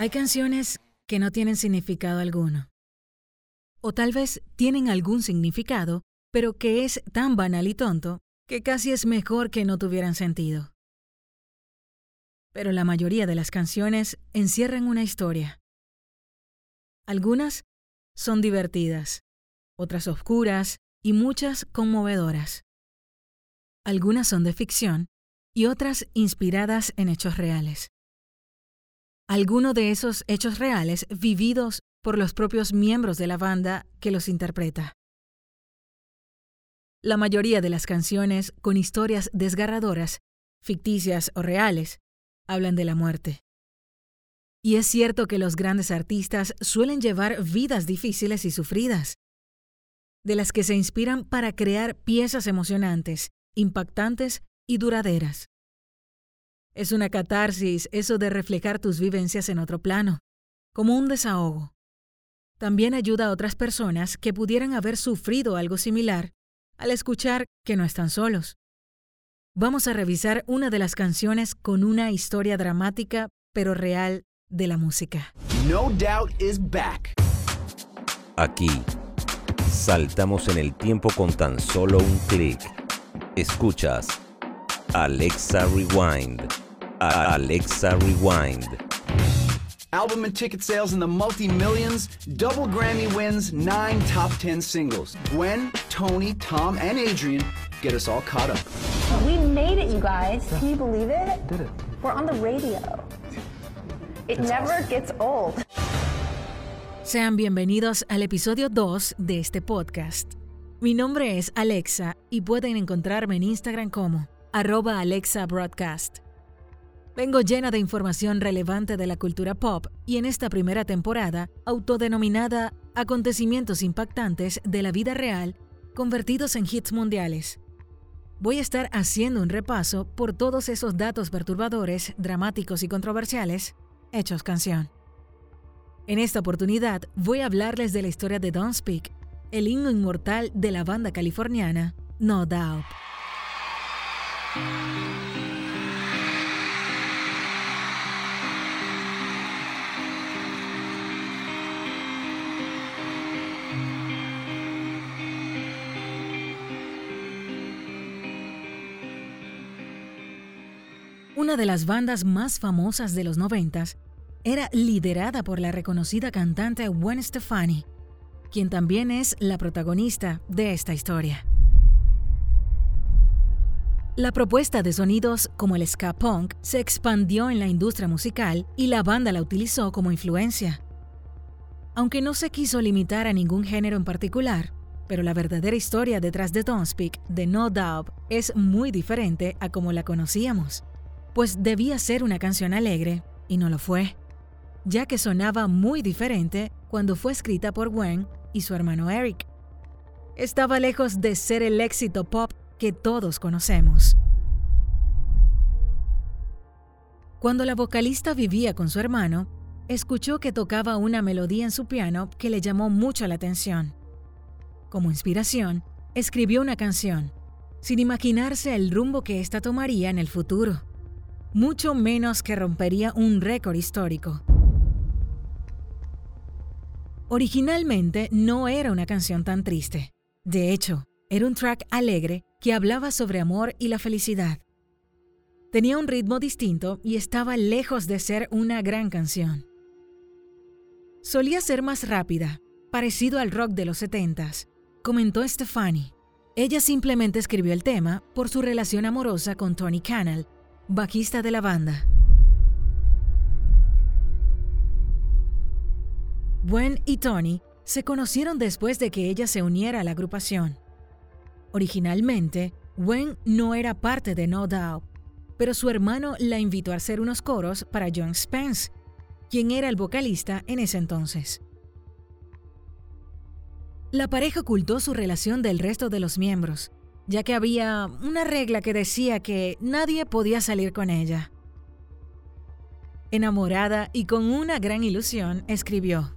Hay canciones que no tienen significado alguno. O tal vez tienen algún significado, pero que es tan banal y tonto que casi es mejor que no tuvieran sentido. Pero la mayoría de las canciones encierran una historia. Algunas son divertidas, otras oscuras y muchas conmovedoras. Algunas son de ficción y otras inspiradas en hechos reales alguno de esos hechos reales vividos por los propios miembros de la banda que los interpreta. La mayoría de las canciones con historias desgarradoras, ficticias o reales, hablan de la muerte. Y es cierto que los grandes artistas suelen llevar vidas difíciles y sufridas, de las que se inspiran para crear piezas emocionantes, impactantes y duraderas. Es una catarsis eso de reflejar tus vivencias en otro plano, como un desahogo. También ayuda a otras personas que pudieran haber sufrido algo similar al escuchar que no están solos. Vamos a revisar una de las canciones con una historia dramática pero real de la música. No Doubt is back. Aquí, saltamos en el tiempo con tan solo un clic. Escuchas Alexa Rewind. Alexa Rewind. Album and ticket sales in the multi millions, double Grammy wins, nine top 10 singles. Gwen, Tony, Tom, and Adrian get us all caught up. We made it, you guys. Can you believe it? Did it. We're on the radio. It never gets old. Sean bienvenidos al episodio 2 de este podcast. Mi nombre es Alexa y pueden encontrarme en Instagram como arroba Alexa Broadcast. Vengo llena de información relevante de la cultura pop y en esta primera temporada, autodenominada Acontecimientos impactantes de la vida real convertidos en hits mundiales. Voy a estar haciendo un repaso por todos esos datos perturbadores, dramáticos y controversiales hechos canción. En esta oportunidad voy a hablarles de la historia de Don't Speak, el himno inmortal de la banda californiana No Doubt. Una de las bandas más famosas de los noventas era liderada por la reconocida cantante Gwen Stefani, quien también es la protagonista de esta historia. La propuesta de sonidos como el ska punk se expandió en la industria musical y la banda la utilizó como influencia. Aunque no se quiso limitar a ningún género en particular, pero la verdadera historia detrás de Don't Speak de No Doubt es muy diferente a como la conocíamos pues debía ser una canción alegre, y no lo fue, ya que sonaba muy diferente cuando fue escrita por Gwen y su hermano Eric. Estaba lejos de ser el éxito pop que todos conocemos. Cuando la vocalista vivía con su hermano, escuchó que tocaba una melodía en su piano que le llamó mucho la atención. Como inspiración, escribió una canción, sin imaginarse el rumbo que ésta tomaría en el futuro mucho menos que rompería un récord histórico. Originalmente no era una canción tan triste. De hecho, era un track alegre que hablaba sobre amor y la felicidad. Tenía un ritmo distinto y estaba lejos de ser una gran canción. Solía ser más rápida, parecido al rock de los 70s, comentó Stefani. Ella simplemente escribió el tema por su relación amorosa con Tony Cannell bajista de la banda. Gwen y Tony se conocieron después de que ella se uniera a la agrupación. Originalmente, Gwen no era parte de No Doubt, pero su hermano la invitó a hacer unos coros para John Spence, quien era el vocalista en ese entonces. La pareja ocultó su relación del resto de los miembros, ya que había una regla que decía que nadie podía salir con ella. Enamorada y con una gran ilusión, escribió,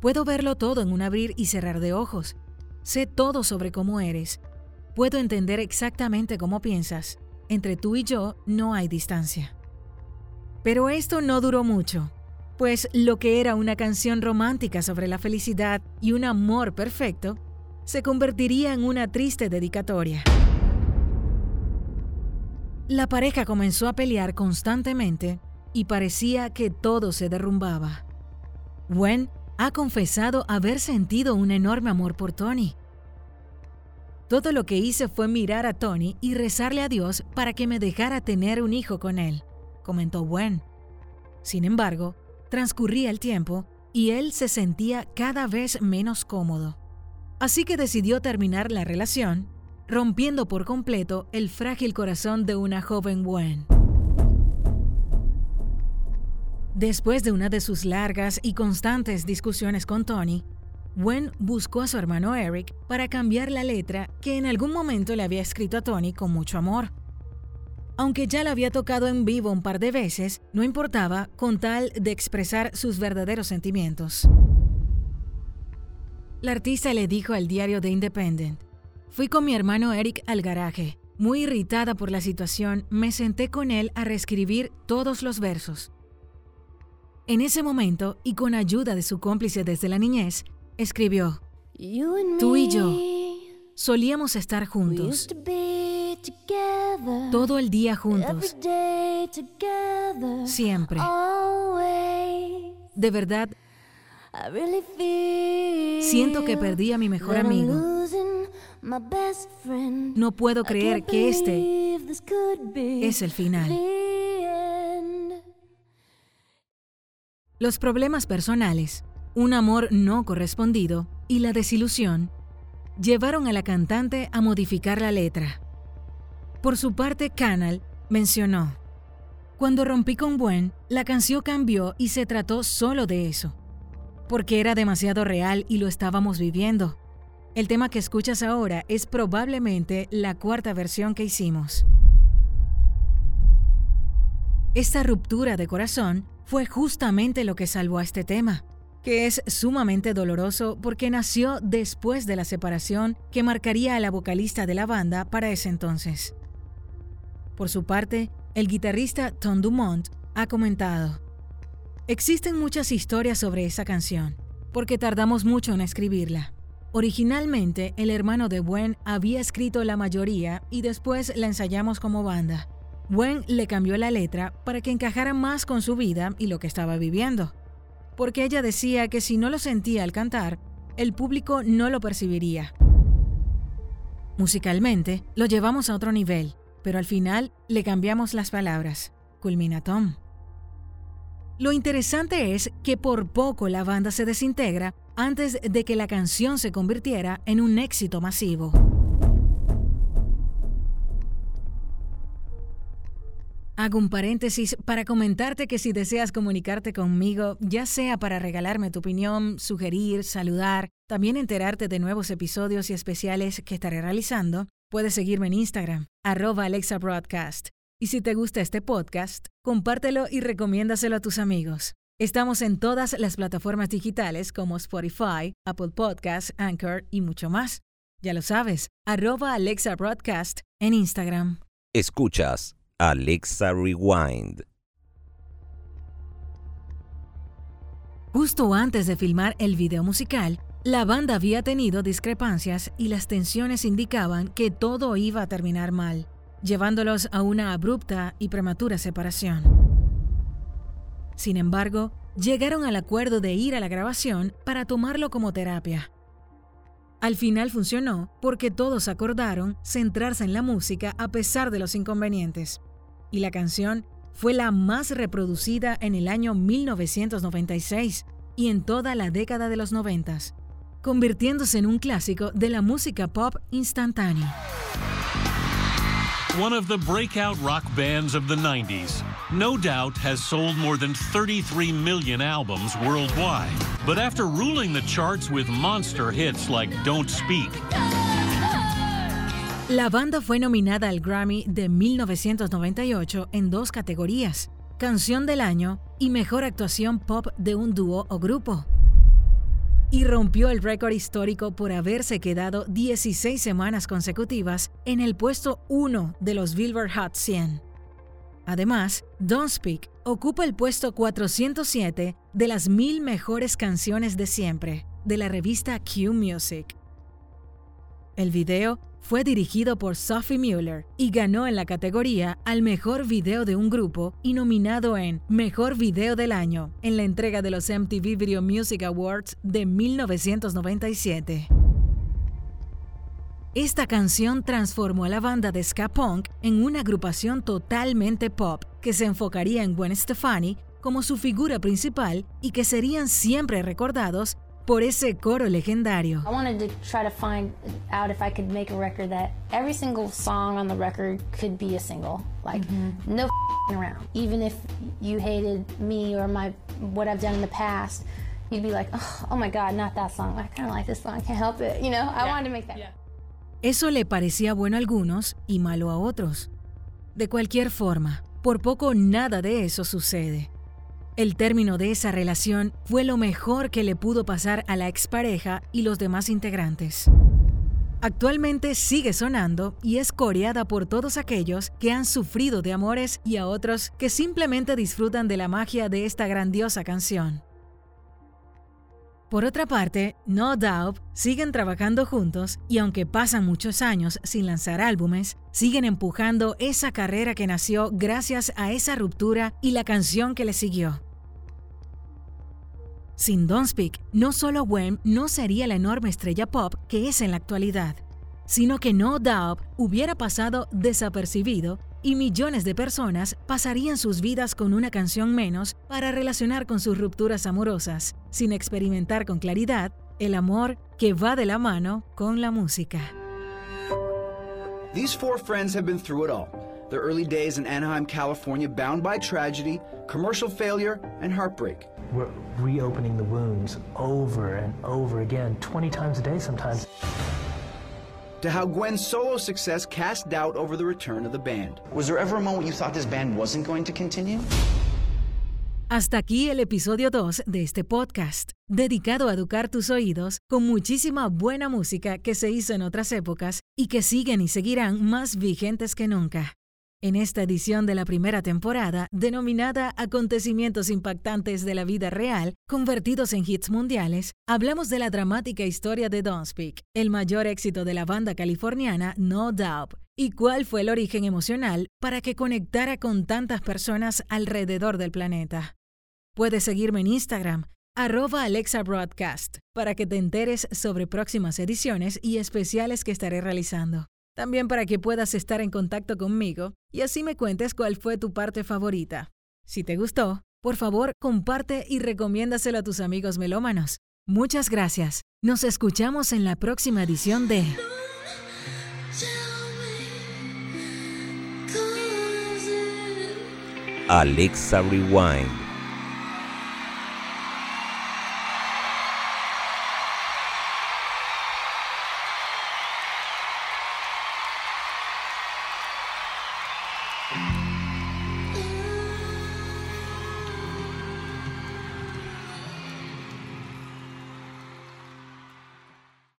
Puedo verlo todo en un abrir y cerrar de ojos. Sé todo sobre cómo eres. Puedo entender exactamente cómo piensas. Entre tú y yo no hay distancia. Pero esto no duró mucho. pues lo que era una canción romántica sobre la felicidad y un amor perfecto, se convertiría en una triste dedicatoria. La pareja comenzó a pelear constantemente y parecía que todo se derrumbaba. Gwen ha confesado haber sentido un enorme amor por Tony. Todo lo que hice fue mirar a Tony y rezarle a Dios para que me dejara tener un hijo con él, comentó Gwen. Sin embargo, transcurría el tiempo y él se sentía cada vez menos cómodo. Así que decidió terminar la relación, rompiendo por completo el frágil corazón de una joven Gwen. Después de una de sus largas y constantes discusiones con Tony, Gwen buscó a su hermano Eric para cambiar la letra que en algún momento le había escrito a Tony con mucho amor. Aunque ya la había tocado en vivo un par de veces, no importaba con tal de expresar sus verdaderos sentimientos. La artista le dijo al diario The Independent, Fui con mi hermano Eric al garaje. Muy irritada por la situación, me senté con él a reescribir todos los versos. En ese momento, y con ayuda de su cómplice desde la niñez, escribió, Tú y yo solíamos estar juntos, todo el día juntos, siempre. De verdad, siento que perdí a mi mejor amigo. No puedo creer que este es el final. Los problemas personales un amor no correspondido y la desilusión llevaron a la cantante a modificar la letra. Por su parte, Canal mencionó, Cuando rompí con Buen, la canción cambió y se trató solo de eso, porque era demasiado real y lo estábamos viviendo. El tema que escuchas ahora es probablemente la cuarta versión que hicimos. Esta ruptura de corazón fue justamente lo que salvó a este tema que es sumamente doloroso porque nació después de la separación que marcaría a la vocalista de la banda para ese entonces. Por su parte, el guitarrista Tom Dumont ha comentado, Existen muchas historias sobre esa canción, porque tardamos mucho en escribirla. Originalmente, el hermano de Gwen había escrito la mayoría y después la ensayamos como banda. Gwen le cambió la letra para que encajara más con su vida y lo que estaba viviendo porque ella decía que si no lo sentía al cantar, el público no lo percibiría. Musicalmente, lo llevamos a otro nivel, pero al final le cambiamos las palabras. Culmina Tom. Lo interesante es que por poco la banda se desintegra antes de que la canción se convirtiera en un éxito masivo. Hago un paréntesis para comentarte que si deseas comunicarte conmigo, ya sea para regalarme tu opinión, sugerir, saludar, también enterarte de nuevos episodios y especiales que estaré realizando, puedes seguirme en Instagram, arroba Alexa. Y si te gusta este podcast, compártelo y recomiéndaselo a tus amigos. Estamos en todas las plataformas digitales como Spotify, Apple Podcasts, Anchor y mucho más. Ya lo sabes, arroba Alexa Broadcast en Instagram. Escuchas Alexa Rewind. Justo antes de filmar el video musical, la banda había tenido discrepancias y las tensiones indicaban que todo iba a terminar mal, llevándolos a una abrupta y prematura separación. Sin embargo, llegaron al acuerdo de ir a la grabación para tomarlo como terapia. Al final funcionó porque todos acordaron centrarse en la música a pesar de los inconvenientes y la canción fue la más reproducida en el año 1996 y en toda la década de los 90, convirtiéndose en un clásico de la música pop instantánea. One of the breakout rock bands of the 90s, No Doubt has sold more than 33 million albums worldwide. But after ruling the charts with monster hits like Don't Speak, la banda fue nominada al Grammy de 1998 en dos categorías, Canción del Año y Mejor Actuación Pop de un dúo o grupo. Y rompió el récord histórico por haberse quedado 16 semanas consecutivas en el puesto 1 de los Billboard Hot 100. Además, Don't Speak ocupa el puesto 407 de las mil mejores canciones de siempre de la revista Q Music. El video fue dirigido por Sophie Mueller y ganó en la categoría al mejor video de un grupo y nominado en Mejor Video del Año en la entrega de los MTV Video Music Awards de 1997. Esta canción transformó a la banda de ska punk en una agrupación totalmente pop que se enfocaría en Gwen Stefani como su figura principal y que serían siempre recordados por ese coro legendario. I wanted to try to find out if I could make a record that every single song on the record could be a single. Like no around. Even if you hated me or my what I've done in the past, you'd be like, oh, oh my god, not that song. I kind of like this song. I can't help it. You know, I wanted to make that. Eso le parecía bueno a algunos y malo a otros. De cualquier forma, por poco nada de eso sucede. El término de esa relación fue lo mejor que le pudo pasar a la expareja y los demás integrantes. Actualmente sigue sonando y es coreada por todos aquellos que han sufrido de amores y a otros que simplemente disfrutan de la magia de esta grandiosa canción. Por otra parte, No Doubt siguen trabajando juntos y aunque pasan muchos años sin lanzar álbumes, siguen empujando esa carrera que nació gracias a esa ruptura y la canción que le siguió. Sin Don't Speak, no solo Gwen no sería la enorme estrella pop que es en la actualidad, sino que No Doubt hubiera pasado desapercibido y millones de personas pasarían sus vidas con una canción menos para relacionar con sus rupturas amorosas, sin experimentar con claridad el amor que va de la mano con la música. These four friends have been through it all. Their early days in Anaheim, California, bound by tragedy, commercial failure, and heartbreak. We're reopening the wounds over and over again, 20 times a day sometimes. To how Gwen's solo success cast doubt over the return of the band. Was there ever a moment you thought this band wasn't going to continue? Hasta aquí el episodio 2 de este podcast, dedicado a educar tus oídos con muchísima buena música que se hizo en otras épocas y que siguen y seguirán más vigentes que nunca. En esta edición de la primera temporada, denominada Acontecimientos impactantes de la vida real, convertidos en hits mundiales, hablamos de la dramática historia de Don't Speak, el mayor éxito de la banda californiana No Doubt, y cuál fue el origen emocional para que conectara con tantas personas alrededor del planeta. Puedes seguirme en Instagram, arroba Alexa Broadcast, para que te enteres sobre próximas ediciones y especiales que estaré realizando. También para que puedas estar en contacto conmigo y así me cuentes cuál fue tu parte favorita. Si te gustó, por favor, comparte y recomiéndaselo a tus amigos melómanos. Muchas gracias. Nos escuchamos en la próxima edición de Alexa Rewind.